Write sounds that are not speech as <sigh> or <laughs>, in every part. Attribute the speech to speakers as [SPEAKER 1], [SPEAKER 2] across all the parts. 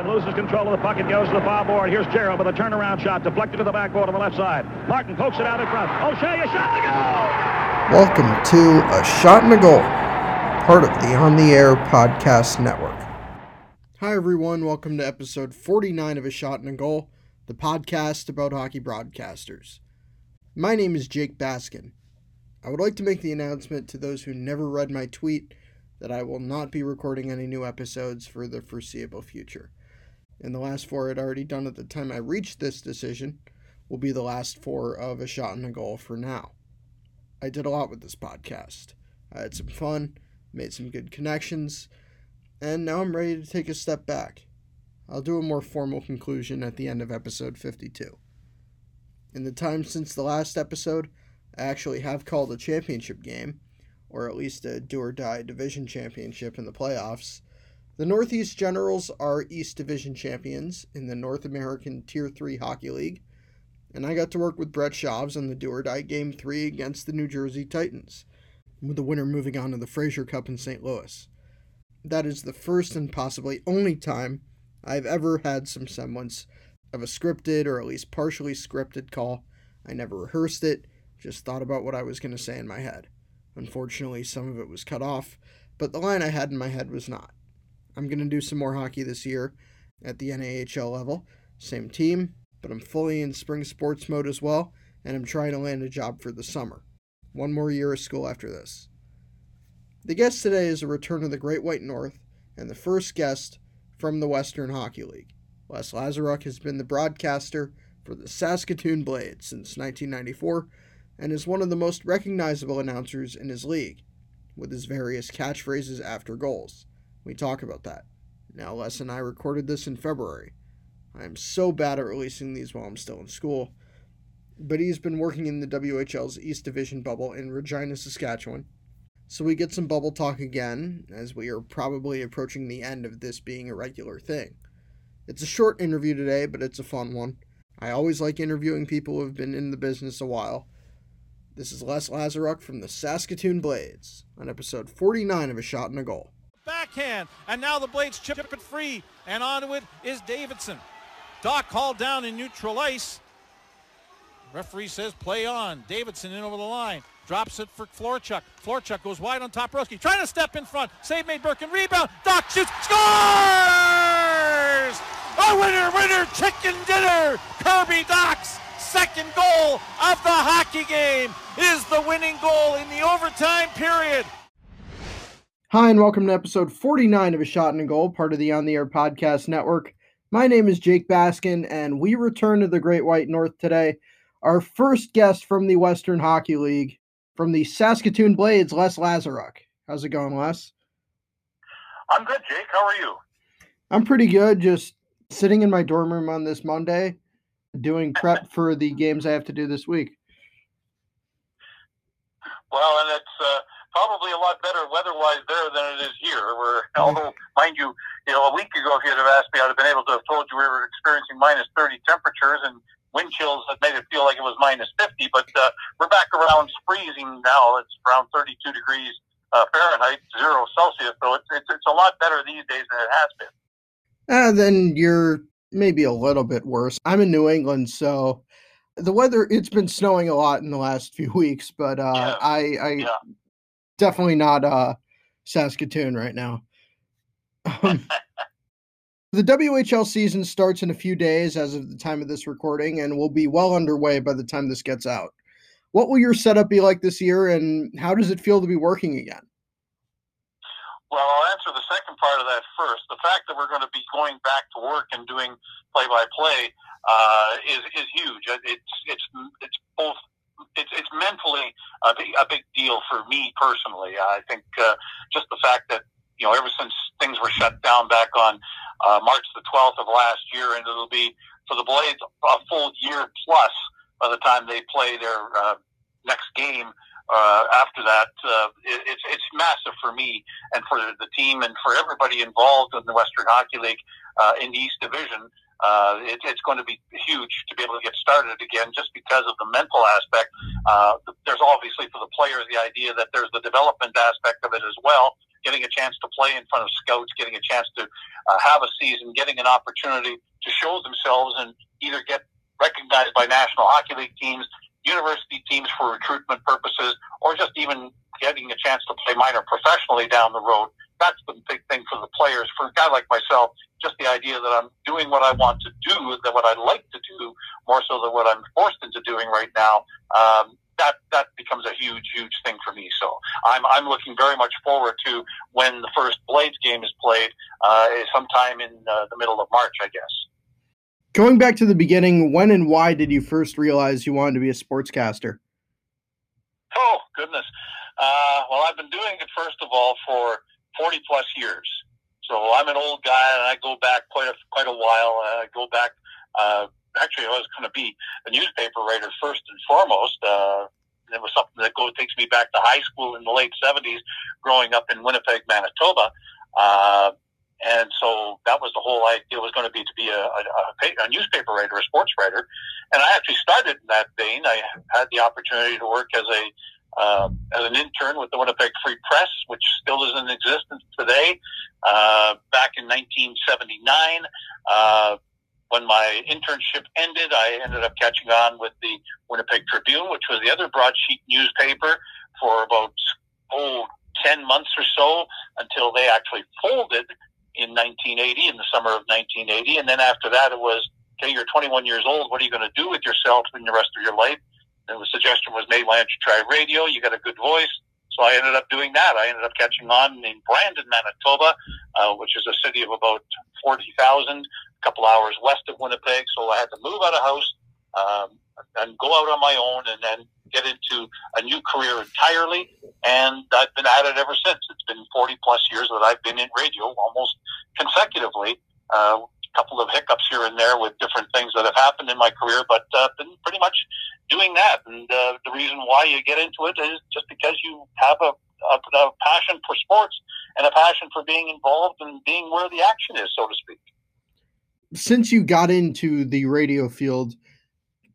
[SPEAKER 1] and loses control of the puck and goes to the far board. Here's Gerald with a turnaround shot, deflected to the backboard on the left side. Martin pokes it out in front. O'Shea, a shot to go!
[SPEAKER 2] Welcome to A Shot and a Goal, part of the On the Air Podcast Network. Hi, everyone. Welcome to episode 49 of A Shot and a Goal, the podcast about hockey broadcasters. My name is Jake Baskin. I would like to make the announcement to those who never read my tweet that I will not be recording any new episodes for the foreseeable future. And the last four I'd already done at the time I reached this decision will be the last four of A Shot and a Goal for now. I did a lot with this podcast. I had some fun, made some good connections, and now I'm ready to take a step back. I'll do a more formal conclusion at the end of episode 52. In the time since the last episode, I actually have called a championship game, or at least a do or die division championship in the playoffs. The Northeast Generals are East Division champions in the North American Tier 3 Hockey League, and I got to work with Brett Schaubs on the do or die game 3 against the New Jersey Titans, with the winner moving on to the Fraser Cup in St. Louis. That is the first and possibly only time I've ever had some semblance of a scripted or at least partially scripted call. I never rehearsed it, just thought about what I was going to say in my head. Unfortunately, some of it was cut off, but the line I had in my head was not. I'm going to do some more hockey this year at the NAHL level. Same team, but I'm fully in spring sports mode as well, and I'm trying to land a job for the summer. One more year of school after this. The guest today is a return of the Great White North and the first guest from the Western Hockey League. Les Lazaruk has been the broadcaster for the Saskatoon Blades since 1994 and is one of the most recognizable announcers in his league, with his various catchphrases after goals. We talk about that. Now, Les and I recorded this in February. I am so bad at releasing these while I'm still in school, but he's been working in the WHL's East Division bubble in Regina, Saskatchewan. So we get some bubble talk again, as we are probably approaching the end of this being a regular thing. It's a short interview today, but it's a fun one. I always like interviewing people who have been in the business a while. This is Les Lazaruk from the Saskatoon Blades on episode 49 of A Shot and a Goal.
[SPEAKER 3] Backhand, and now the Blades chip it free, and onto it is Davidson. Dach called down in neutral ice. Referee says play on. Davidson in over the line. Drops it for Florchuk. Florchuk goes wide on top. Roski trying to step in front. Save made Birkin. Rebound. Dach shoots. Scores! A winner, winner, chicken dinner. Kirby Dach's second goal of the hockey game is the winning goal in the overtime period.
[SPEAKER 2] Hi, and welcome to episode 49 of A Shot and a Goal, part of the On the Air Podcast Network. My name is Jake Baskin, and we return to the Great White North today. Our first guest from the Western Hockey League, from the Saskatoon Blades, Les Lazaruk. How's it going, Les?
[SPEAKER 4] I'm good, Jake. How are you?
[SPEAKER 2] I'm pretty good. Just sitting in my dorm room on this Monday, doing prep for the games I have to do this week.
[SPEAKER 4] Well, and it's uh, probably a lot better weather-wise there than it is here. Where, <laughs> although, mind you, you know, a week ago, if you'd have asked me, I'd have been able to have told you we were experiencing minus 30 temperatures and wind chills that made it feel like it was minus 50. But uh, we're back around freezing now. It's around 32 degrees uh, Fahrenheit, zero Celsius. So it's, it's it's a lot better these days than it has been.
[SPEAKER 2] Uh, then you're maybe a little bit worse. I'm in New England, so the weather it's been snowing a lot in the last <laughs> few weeks, but uh,
[SPEAKER 4] Yeah.
[SPEAKER 2] I, I
[SPEAKER 4] Yeah.
[SPEAKER 2] Definitely not uh, Saskatoon right now. Um, <laughs> the WHL season starts in a few days as of the time of this recording and will be well underway by the time this gets out. What will your setup be like this year, and how does it feel to be working again?
[SPEAKER 4] Well, I'll answer the second part of that first. The fact that we're going to be going back to work and doing play-by-play uh, is is huge. It's it's it's both. Mentally a big, a big deal for me personally. I think uh, just the fact that you know ever since things were shut down back on uh, March the 12th of last year, and it'll be for the Blades a full year plus by the time they play their uh, next game. Uh, after that, uh, it, it's it's massive for me and for the team and for everybody involved in the Western Hockey League uh, in the East Division. Uh, it, it's going to be huge to be able to get started again just because of the mental aspect. Uh, there's obviously for the players the idea that there's the development aspect of it as well. getting a chance to play in front of scouts, getting a chance to uh, have a season, getting an opportunity to show themselves and either get recognized by National Hockey League teams, university teams for recruitment purposes, or just even getting a chance to play minor professionally down the road. That's the big thing for the players. For a guy like myself, just the idea that I'm doing what I want to do, that what I like to do, more so than what I'm forced into doing right now, um, that that becomes a huge, huge thing for me. So I'm I'm looking very much forward to when the first Blades game is played, uh, sometime in uh, the middle of March, I guess.
[SPEAKER 2] Going back to the beginning, when and why did you first realize you wanted to be a sportscaster?
[SPEAKER 4] Oh goodness! Uh, well, I've been doing it first of all for 40 plus years. So I'm an old guy, and I go back quite a quite a while. I go back. Uh, actually, I was going to be a newspaper writer first and foremost. Uh, it was something that goes takes me back to high school in the late 70s, growing up in Winnipeg, Manitoba. Uh, and so that was the whole idea was going to be to be a, a, a, newspaper writer, a sports writer. And I actually started in that vein. I had the opportunity to work as a uh, as an intern with the Winnipeg Free Press, which still is in existence today. Uh, back in 1979, uh, when my internship ended, I ended up catching on with the Winnipeg Tribune, which was the other broadsheet newspaper, for about oh, 10 months or so until they actually folded in 1980, in the summer of 1980. And then after that, it was, okay, you're 21 years old. What are you going to do with yourself in the rest of your life? The suggestion was made, why don't you try radio? You got a good voice. So I ended up doing that. I ended up catching on in Brandon, Manitoba, uh, which is a city of about 40,000, a couple hours west of Winnipeg. So I had to move out of house um, and go out on my own and then get into a new career entirely. And I've been at it ever since. It's been 40 plus years that I've been in radio almost consecutively. Uh, couple of hiccups here and there with different things that have happened in my career, but uh, been pretty much doing that. And uh, the reason why you get into it is just because you have a, a, a passion for sports and a passion for being involved and being where the action is, so to speak.
[SPEAKER 2] Since you got into the radio field,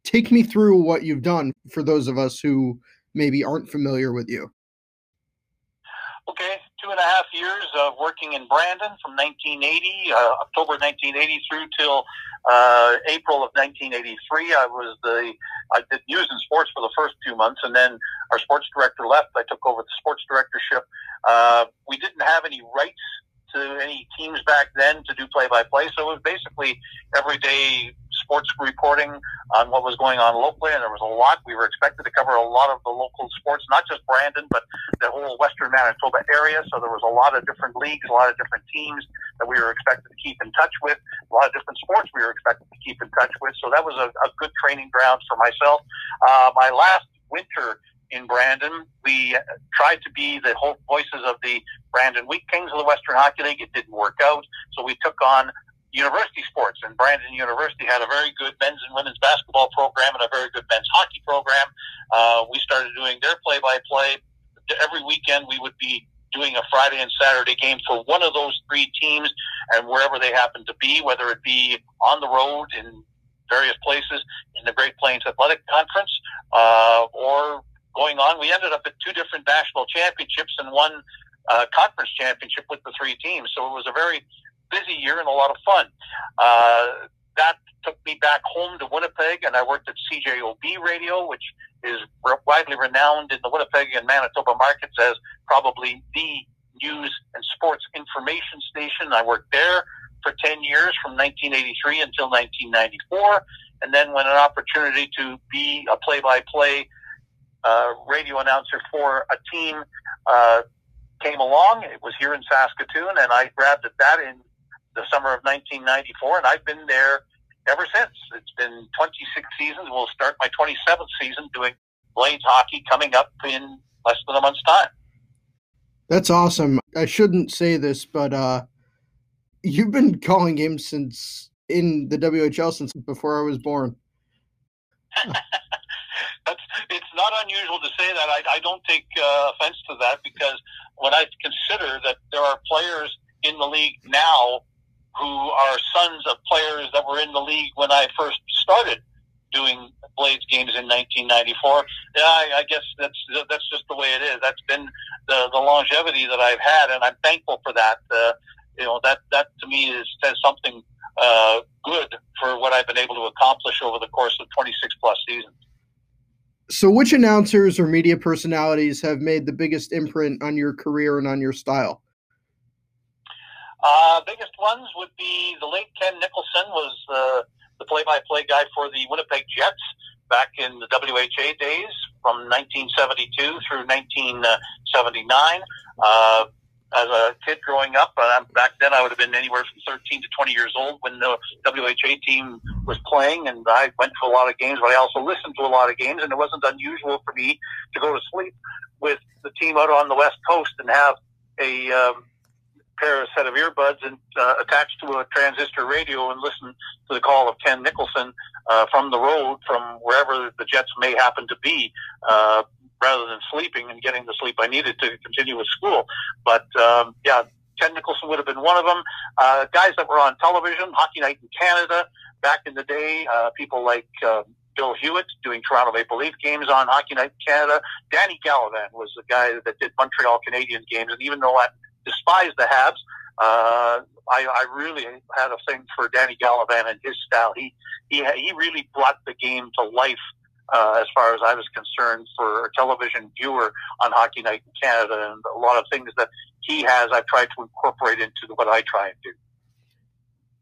[SPEAKER 2] take me through what you've done for those of us who maybe aren't familiar with you.
[SPEAKER 4] Okay, two and a half years of working in Brandon from 1980, uh, October 1980 through till uh, April of 1983. I was the I did news and sports for the first two months, and then our sports director left. I took over the sports directorship. Uh, we didn't have any rights to any teams back then to do play by play, so it was basically everyday sports reporting on what was going on locally, and there was a lot. We were expected to cover a lot of the local sports, not just Brandon, but the whole Western Manitoba area. So there was a lot of different leagues, a lot of different teams that we were expected to keep in touch with, a lot of different sports we were expected to keep in touch with. So that was a, a good training ground for myself. Uh, my last winter in Brandon. We tried to be the whole voices of the Brandon Wheat Kings of the Western Hockey League. It didn't work out. So we took on university sports, and Brandon University had a very good men's and women's basketball program and a very good men's hockey program. Uh, we started doing their play-by-play every weekend. We would be doing a Friday and Saturday game for one of those three teams, and wherever they happen to be, whether it be on the road in various places in the Great Plains Athletic Conference uh, or going on. We ended up at two different national championships and one uh, conference championship with the three teams. So it was a very busy year and a lot of fun. Uh, that took me back home to Winnipeg, and I worked at CJOB Radio, which is widely renowned in the Winnipeg and Manitoba markets as probably the news and sports information station. I worked there for 10 years from 1983 until 1994. And then when an opportunity to be a play-by-play uh, radio announcer for a team uh, came along, it was here in Saskatoon, and I grabbed at that in the summer of 1994, and I've been there ever since. It's been 26 seasons. We'll start my 27th season doing Blades hockey coming up in less than a month's time.
[SPEAKER 2] That's awesome. I shouldn't say this, but uh, you've been calling games since in the WHL since before I was born. <laughs>
[SPEAKER 4] That's, it's not unusual to say that. I, I don't take uh, offense to that because when I consider that there are players in the league now who are sons of players that were in the league when I first started doing Blades games in 1994. Yeah, I, I guess that's that's just the way it is. That's been the the longevity that I've had, and I'm thankful for that. Uh, you know, that that to me is says something uh, good for what I've been able to accomplish over the course of 26 plus seasons.
[SPEAKER 2] So, which announcers or media personalities have made the biggest imprint on your career and on your style?
[SPEAKER 4] Uh, biggest ones would be the late Ken Nicholson was uh, the play-by-play guy for the Winnipeg Jets back in the WHA days from 1972 through 1979. Uh, as a kid growing up, uh, back then I would have been anywhere from 13 to 20 years old when the WHA team was playing, and I went to a lot of games, but I also listened to a lot of games, and it wasn't unusual for me to go to sleep with the team out on the West Coast and have a um, pair of set of earbuds and uh, attached to a transistor radio and listen to the call of Ken Nicholson uh, from the road, from wherever the Jets may happen to be, uh, rather than sleeping and getting the sleep I needed to continue with school. But um, yeah, Ken Nicholson would have been one of them. Uh, guys that were on television, Hockey Night in Canada back in the day, uh, people like. Uh, Bill Hewitt doing Toronto Maple Leaf games on Hockey Night in Canada. Danny Gallivan was the guy that did Montreal Canadiens games, and even though I despise the Habs, uh, I, I really had a thing for Danny Gallivan and his style. He he he really brought the game to life uh, as far as I was concerned for a television viewer on Hockey Night in Canada, and a lot of things that he has, I've tried to incorporate into what I try and do.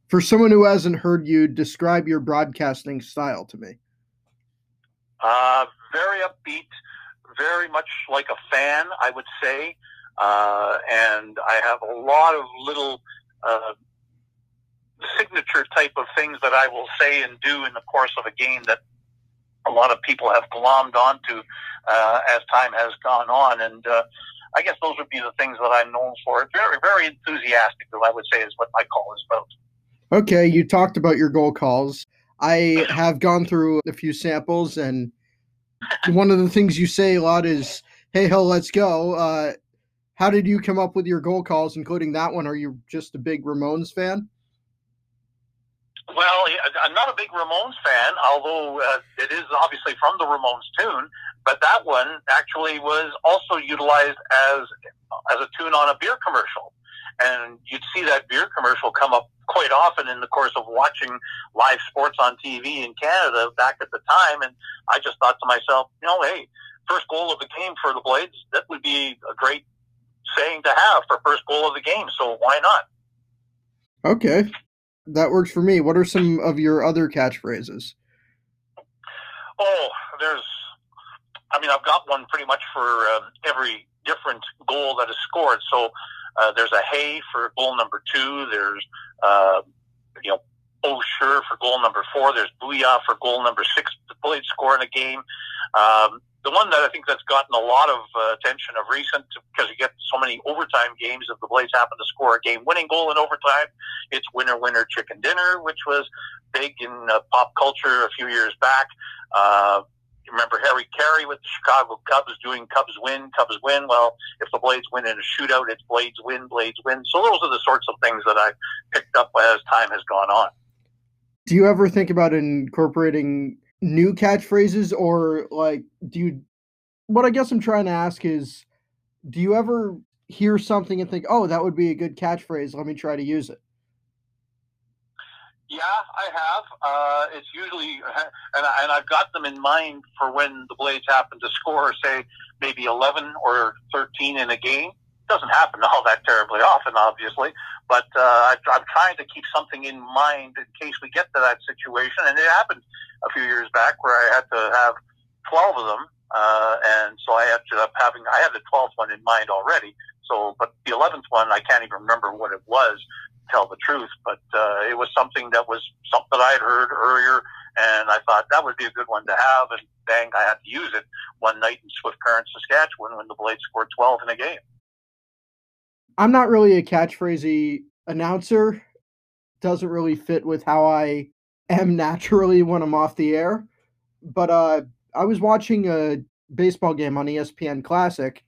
[SPEAKER 2] For someone who hasn't heard you describe your broadcasting style to me.
[SPEAKER 4] Uh, very upbeat, very much like a fan, I would say. Uh, and I have a lot of little uh, signature type of things that I will say and do in the course of a game that a lot of people have glommed onto uh, as time has gone on. And uh, I guess those would be the things that I'm known for. Very, very enthusiastic, I would say, is what my call is about.
[SPEAKER 2] Okay, you talked about your goal calls. I <laughs> have gone through a few samples, and one of the things you say a lot is, "Hey, hell, let's go." Uh, how did you come up with your goal calls, including that one? Are you just a big Ramones fan?
[SPEAKER 4] Well, I'm not a big Ramones fan, although uh, it is obviously from the Ramones tune. But that one actually was also utilized as as a tune on a beer commercial, and you'd see that beer commercial come up quite often in the course of watching live sports on TV in Canada back at the time. And I just thought to myself, you know, hey, first goal of the game for the Blades, that would be a great saying to have for first goal of the game. So why not?
[SPEAKER 2] Okay, that works for me. What are some of your other catchphrases?
[SPEAKER 4] Oh, there's. I mean, I've got one pretty much for uh, every different goal that is scored. So uh, there's a hey for goal number two. There's uh, you know oh sure for goal number four. There's booyah for goal number six. The Blades score in a game. Um, the one that I think that's gotten a lot of uh, attention of recent because you get so many overtime games if the Blades happen to score a game-winning goal in overtime, it's winner winner chicken dinner, which was big in uh, pop culture a few years back. Uh, you remember Harry Caray with the Chicago Cubs doing Cubs win, Cubs win. Well, if the Blades win in a shootout, it's Blades win, Blades win. So those are the sorts of things that I picked up as time has gone on.
[SPEAKER 2] Do you ever think about incorporating new catchphrases or like do you what I guess I'm trying to ask is do you ever hear something and think, "Oh, that would be a good catchphrase. Let me try to use it."
[SPEAKER 4] Yeah, I have. Uh, it's usually, <laughs> and, I, and I've got them in mind for when the Blades happen to score, say maybe 11 or 13 in a game. Doesn't happen <laughs> all that terribly often, obviously, but uh, I, I'm trying to keep something in mind in case we get to that situation. And it happened a few years back where I had to have 12 of them. Uh, and so I ended up having, I had the 12th one in mind already. So, but the 11th one, I can't even remember what it was, to tell the truth. But uh, it was something that was something that I had heard earlier. And I thought that would be a good one to have. And bang, I had to use it one night in Swift Current, Saskatchewan when the Blades scored 12 in a game.
[SPEAKER 2] I'm not really a catchphrasey announcer. Doesn't really fit with how I <laughs> am naturally when I'm off the air. But uh, I was watching a baseball game on ESPN Classic,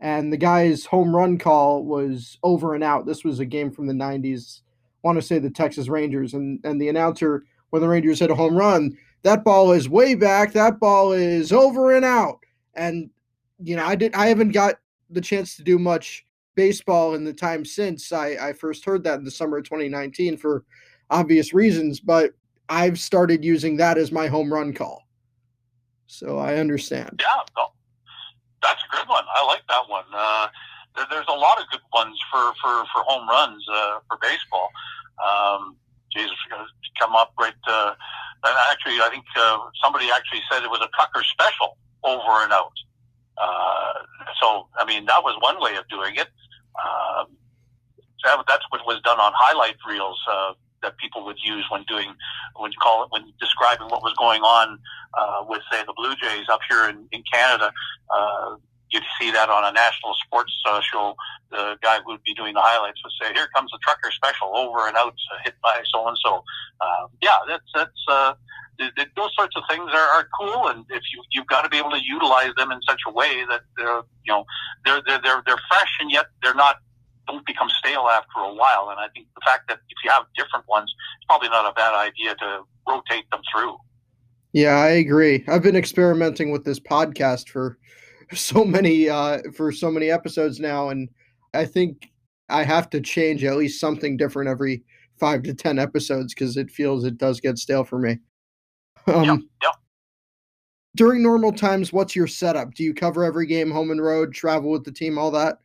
[SPEAKER 2] and the guy's home run call was over and out. This was a game from the 90s. I want to say the Texas Rangers, and, and the announcer when the Rangers hit a home run. That ball is way back. That ball is over and out. And you know, I did. I haven't got the chance to do much baseball in the time since I, I first heard that in the summer of 2019 for obvious reasons. But I've started using that as my home run call. So I understand.
[SPEAKER 4] Yeah, that's a good one. I like that one. Uh, there, there's a lot of good ones for, for, for home runs uh, for baseball. Um, Jesus, come up right. Uh, actually, I think uh, somebody actually said it was a trucker special over and out. Uh, so, I mean, that was one way of doing it. Um, that, that's what was done on highlight reels. Uh, that people would use when doing when call it when describing what was going on uh, with say the Blue Jays up here in, in Canada. Uh, you'd see that on a national sports uh, show. The guy who would be doing the highlights would say, "Here comes the trucker special, over and out, uh, hit by so and so." Yeah, that's that's. Uh, those sorts of things are, are cool, and if you you've got to be able to utilize them in such a way that they're you know they're they're they're, they're fresh and yet they're not don't become stale after a while. And I think the fact that if you have different ones, it's probably not a bad idea to rotate them through.
[SPEAKER 2] Yeah, I agree. I've been experimenting with this podcast for so many uh, for so many episodes now, and I think I have to change at least something different every five to ten episodes because it feels it does get stale for me.
[SPEAKER 4] Um, yep, yep.
[SPEAKER 2] During normal times, what's your setup? Do you cover every game home and road, travel with the team, all that?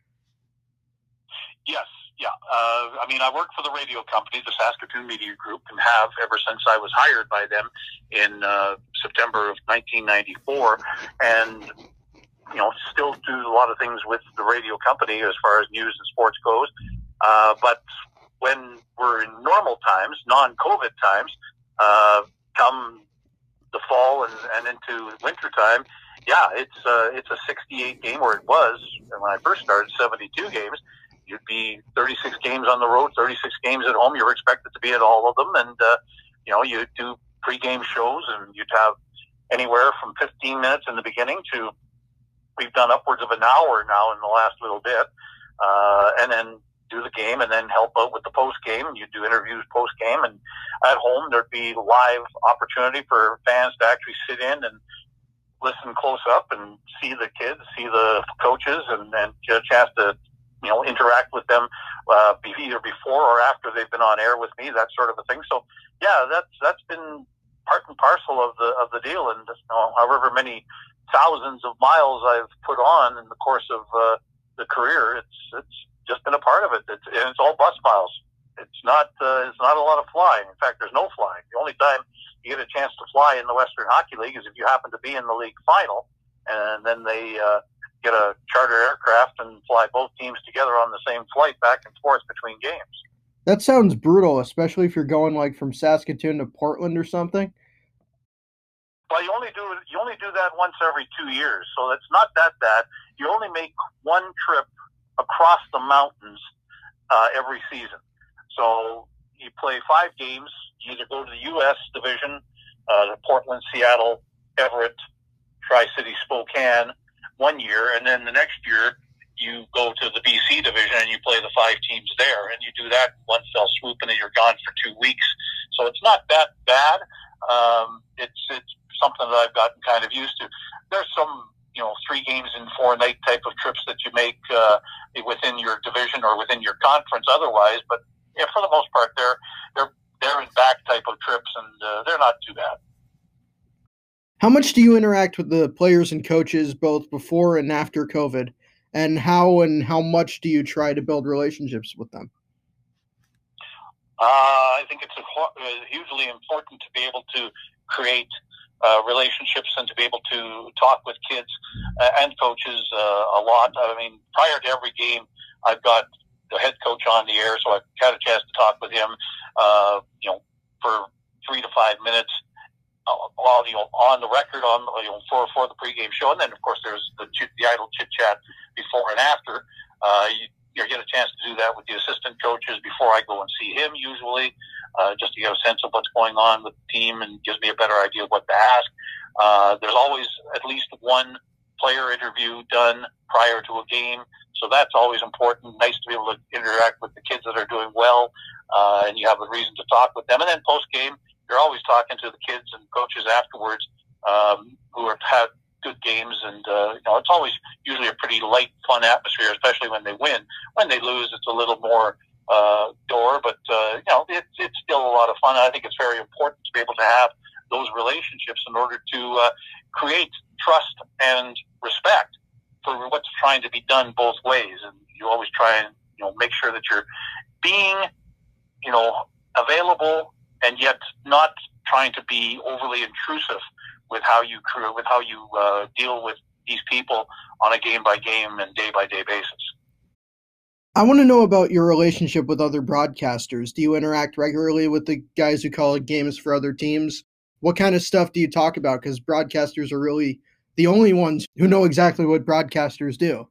[SPEAKER 4] Yes, yeah. Uh, I mean, I work for the radio company, the Saskatoon Media Group, and have ever since I was hired by them in uh, September of 1994. And you know, still do a lot of things with the radio company as far as news and sports goes. Uh, but when we're in normal times, non-COVID times, uh, come the fall and, and into winter time, yeah, it's uh, it's a 68 game, or it was. When I first started, 72 games you'd be 36 games on the road, 36 games at home. You're expected to be at all of them, and uh, you know you do pregame shows, and you'd have anywhere from 15 minutes in the beginning to we've done upwards of an hour now in the last little bit, uh, and then do the game, and then help out with the post game. You do interviews post game, and at home there'd be live opportunity for fans to actually sit in and listen close up and see the kids, see the coaches, and, and get a chance to you know, interact with them uh, either before or after they've been on air with me, that sort of a thing. So, yeah, that's that's been part and parcel of the of the deal, and you know, however many thousands of miles I've put on in the course of uh, the career, it's it's just been a part of it. It's, and it's all bus miles. It's not uh, it's not a lot of flying. In fact, there's no flying. The only time you get a chance to fly in the Western Hockey League is if you happen to be in the league final, and then they uh, get a charter aircraft and fly both teams together on the same flight back and forth between games.
[SPEAKER 2] That sounds brutal, especially if you're going like from Saskatoon to Portland or something.
[SPEAKER 4] Well, you only do you only do that once every two years, so it's not that bad. You only make one trip across the mountains uh, every season. So you play five games. You either go to the U.S. division, uh, the Portland, Seattle, Everett, Tri City, Spokane, one year, and then the next year you go to the BC division and you play the five teams there, and you do that one fell swoop, and then you're gone for two weeks. So it's not that bad. Um, it's it's something that I've gotten kind of used to. There's some you know three games in four night type of trips that you make uh, within your division or within your conference otherwise, but yeah, for the most part, they're they're they're in back type of trips, and uh, they're not too bad.
[SPEAKER 2] How much do you interact with the players and coaches both before and after COVID? And how and how much do you try to build relationships with them?
[SPEAKER 4] Uh, I think it's uh, hugely important to be able to create uh, relationships and to be able to talk with kids uh, and coaches uh, a lot. I mean, prior to every game, I've got the head coach on the air, so I've had a chance to talk with him, uh, you know, for three to five minutes uh, while you know, on the record on you know for for the pregame show, and then of course there's the the idle chit chat before and after. Uh, you, you get a chance to do that with the assistant coaches before I go and see him usually, uh, just to get a sense of what's going on with the team and gives me a better idea of what to ask. Uh, there's always at least one player interview done prior to a game, so that's always important. Nice to be able to interact with the kids that are doing well, uh, and you have a reason to talk with them. And then post game, you're always talking to the kids and coaches afterwards um, who have had good games, and uh, you know it's always usually a pretty light, fun atmosphere, especially when they win. When they lose, it's a little more uh, door, but uh, you know it, it's still a lot of fun. I think it's very important to be able to have those relationships in order to uh, create trust and respect for what's trying to be done both ways. And you always try and you know make sure that you're being you know available and yet not trying to be overly intrusive with how you with how you uh, deal with these people on a game by game and day by day basis.
[SPEAKER 2] I want to know about your relationship with other broadcasters. Do you interact regularly with the guys who call games for other teams? What kind of stuff do you talk about? Because broadcasters are really the only ones who know exactly what broadcasters do.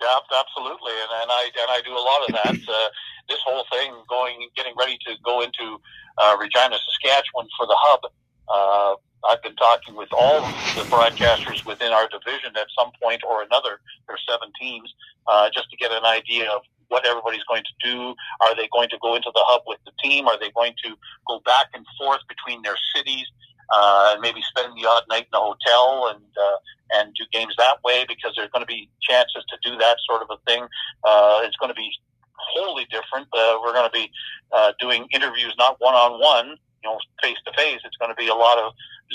[SPEAKER 4] Yeah, absolutely, and, and I and I do a lot of that. <clears throat> Uh, this whole thing, going, getting ready to go into uh, Regina, Saskatchewan for the hub. Uh, I've been talking with all the broadcasters within our division at some point or another. There are seven teams, uh, just to get an idea of what everybody's going to do. Are they going to go into the hub with the team? Are they going to go back and forth between their cities? Uh, and maybe spend the odd night in a hotel and uh, and do games that way because there's going to be chances to do that sort of a thing. Uh, it's going to be wholly different. Uh, we're going to be uh, doing interviews not one on one, you know, face to face. It's going to be a lot of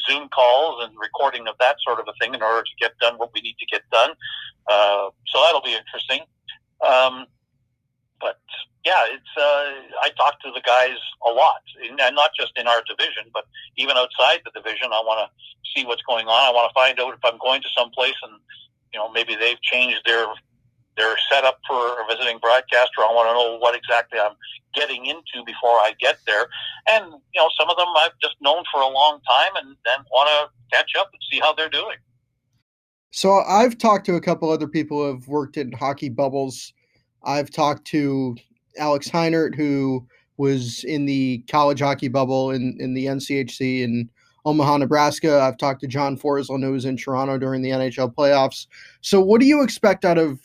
[SPEAKER 4] Zoom calls and recording of that sort of a thing in order to get done what we need to get done. Uh, so that'll be interesting. Um, but yeah, it's uh, I talk to the guys a lot, and not just in our division, but even outside the division. I want to see what's going on. I want to find out if I'm going to some place and you know maybe they've changed their they're set up for a visiting broadcaster. I want to know what exactly I'm getting into before I get there. And, you know, some of them I've just known for a long time and then want to catch up and see how they're doing.
[SPEAKER 2] So I've talked to a couple other people who have worked in hockey bubbles. I've talked to Alex Heinert, who was in the college hockey bubble in, in the NCHC in Omaha, Nebraska. I've talked to John Forslund, who was in Toronto during the NHL playoffs. So, what do you expect out of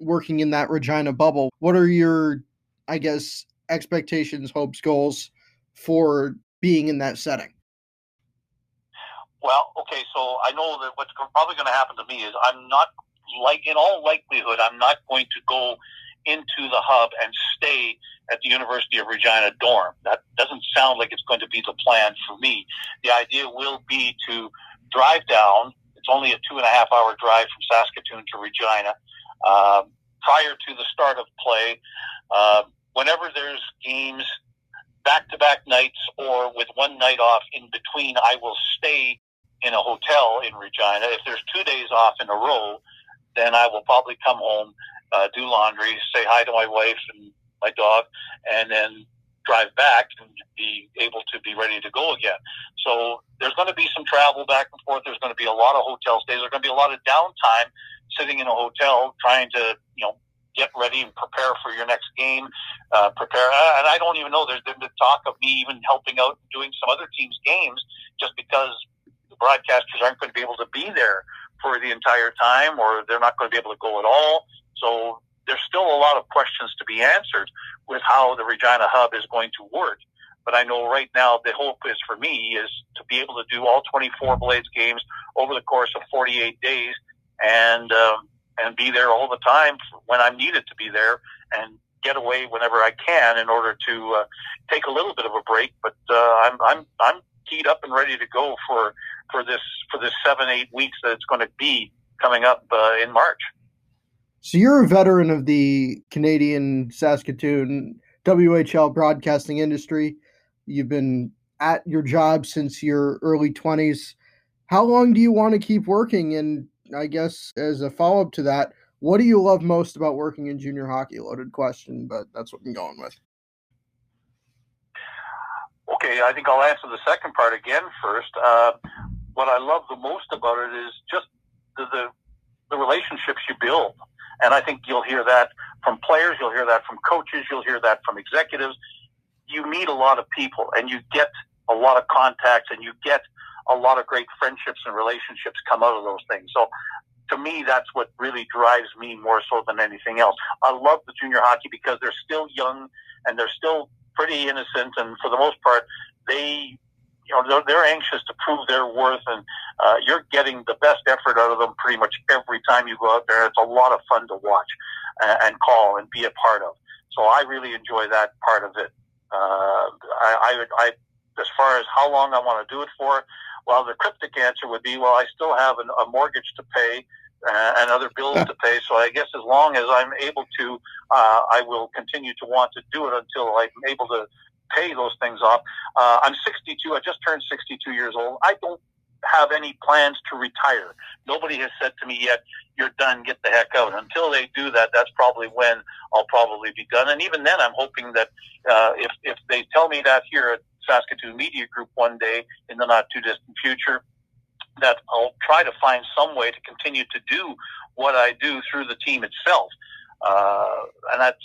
[SPEAKER 2] working in that Regina bubble. What are your, I guess, expectations, hopes, goals for being in that setting?
[SPEAKER 4] Well, okay, so I know that what's probably going to happen to me is I'm not like in all likelihood I'm not going to go into the hub and stay at the University of Regina dorm. That doesn't sound like it's going to be the plan for me. The idea will be to drive down. It's only a two and a half hour drive from Saskatoon to Regina um, prior to the start of play. Uh, whenever there's games back to back nights or with one night off in between, I will stay in a hotel in Regina. If there's two days off in a row, then I will probably come home, uh, do laundry, say hi to my wife and my dog, and then drive back and be able to be ready to go again. So there's going to be some travel back and forth. There's going to be a lot of hotel stays. There's going to be a lot of downtime sitting in a hotel trying to, you know, get ready and prepare for your next game. Uh, prepare, uh, and I don't even know. There's been the talk of me even helping out doing some other teams' games, just because the broadcasters aren't going to be able to be there for the entire time, or they're not going to be able to go at all. So there's still a lot of questions to be answered with how the Regina Hub is going to work. But I know right now the hope is for me is to be able to do all 24 Blades games over the course of 48 days and um, and be there all the time when I'm needed to be there and get away whenever I can in order to uh, take a little bit of a break. But uh, I'm I'm I'm keyed up and ready to go for for this for this seven eight weeks that it's going to be coming up uh, in March.
[SPEAKER 2] So you're a veteran of the Canadian Saskatoon WHL broadcasting industry. You've been at your job since your early 20s. How long do you want to keep working? And I guess as a follow up to that, what do you love most about working in junior hockey? Loaded question, but that's what I'm going with.
[SPEAKER 4] Okay, I think I'll answer the second part again first. Uh, what I love the most about it is just the, the, the relationships you build. And I think you'll hear that from players, you'll hear that from coaches, you'll hear that from executives. You meet a lot of people and you get a lot of contacts and you get a lot of great friendships and relationships come out of those things. So to me, that's what really drives me more so than anything else. I love the junior hockey because they're still young and they're still pretty innocent. And for the most part, they know they're, they're anxious to prove their worth, and uh, you're getting the best effort out of them pretty much every time you go out there. It's a lot of fun to watch and, and call and be a part of. So I really enjoy that part of it. Uh, I, I, I, as far as how long I want to do it for, well, the cryptic answer would be, well, I still have an, a mortgage to pay uh, and other bills to pay. So I guess as long as I'm able to, uh, I will continue to want to do it until I'm able to pay those things off. Uh, I'm 62. I just turned 62 years old. I don't have any plans to retire. Nobody has said to me yet, "You're done. Get the heck out." Until they do that, that's probably when I'll probably be done. And even then, I'm hoping that uh, if if they tell me that here at Saskatoon Media Group one day in the not too distant future, that I'll try to find some way to continue to do what I do through the team itself. Uh, and that's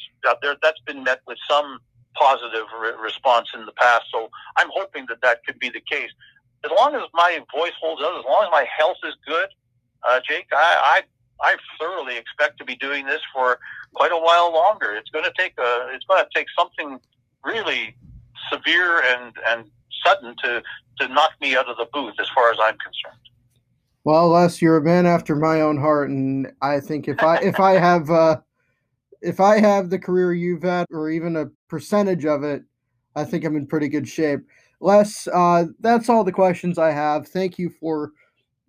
[SPEAKER 4] that's been met with some positive re- response in the past. So I'm hoping that that could be the case. As long as my voice holds up, as long as my health is good, uh, Jake, I, I I thoroughly expect to be doing this for quite a while longer. It's going to take a it's going to take something really severe and and sudden to to knock me out of the booth, as far as I'm concerned.
[SPEAKER 2] Well, Les, you're a man after my own heart, and I think if I if I <laughs> have uh, if I have the career you've had, or even a percentage of it, I think I'm in pretty good shape. Les, uh, that's all the questions I have. Thank you for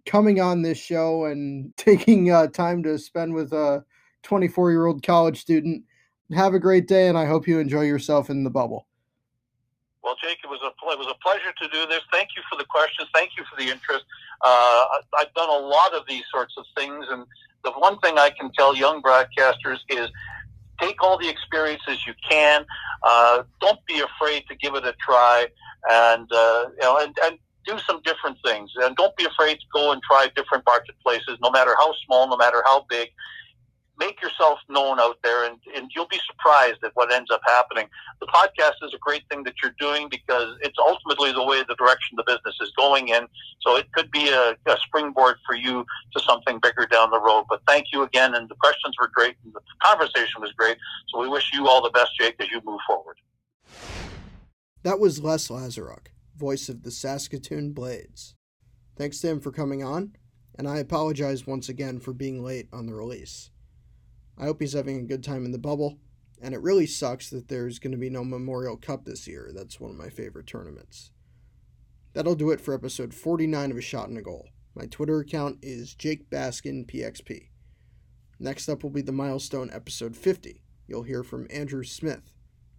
[SPEAKER 2] coming on this show and <laughs> taking uh, time to spend with a 24 year old college student. Have a great day, and I hope you enjoy yourself in the bubble.
[SPEAKER 4] Well, Jake, it was a it was a pleasure to do this. Thank you for the questions. Thank you for the interest. Uh, I've done a lot of these sorts of things, and the one thing I can tell young broadcasters is take all the experiences you can. Uh, don't be afraid to give it a try, and uh, you know, and, and do some different things. And don't be afraid to go and try different marketplaces, no matter how small, no matter how big make yourself known out there and, and you'll be surprised at what ends up happening. The podcast is a great thing that you're doing because it's ultimately the way the direction the business is going in. So it could be a, a springboard for you to something bigger down the road. But thank you again. And the questions were great and the conversation was great. So we wish you all the best, Jake, as you move forward.
[SPEAKER 2] That was Les Lazaruk, voice of the Saskatoon Blades. Thanks to him for coming on, and I apologize once again for being late on the release. I hope he's having a good time in the bubble. And it really sucks that there's going to be no Memorial Cup this year. That's one of my favorite tournaments. That'll do it for episode 49 of A Shot and a Goal. My Twitter account is Jake Baskin PXP. Next up will be the milestone episode 50. You'll hear from Andrew Smith,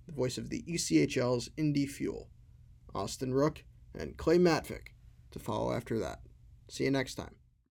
[SPEAKER 2] the voice of the ECHL's Indy Fuel, Austin Rook, and Clay Matvick to follow after that. See you next time.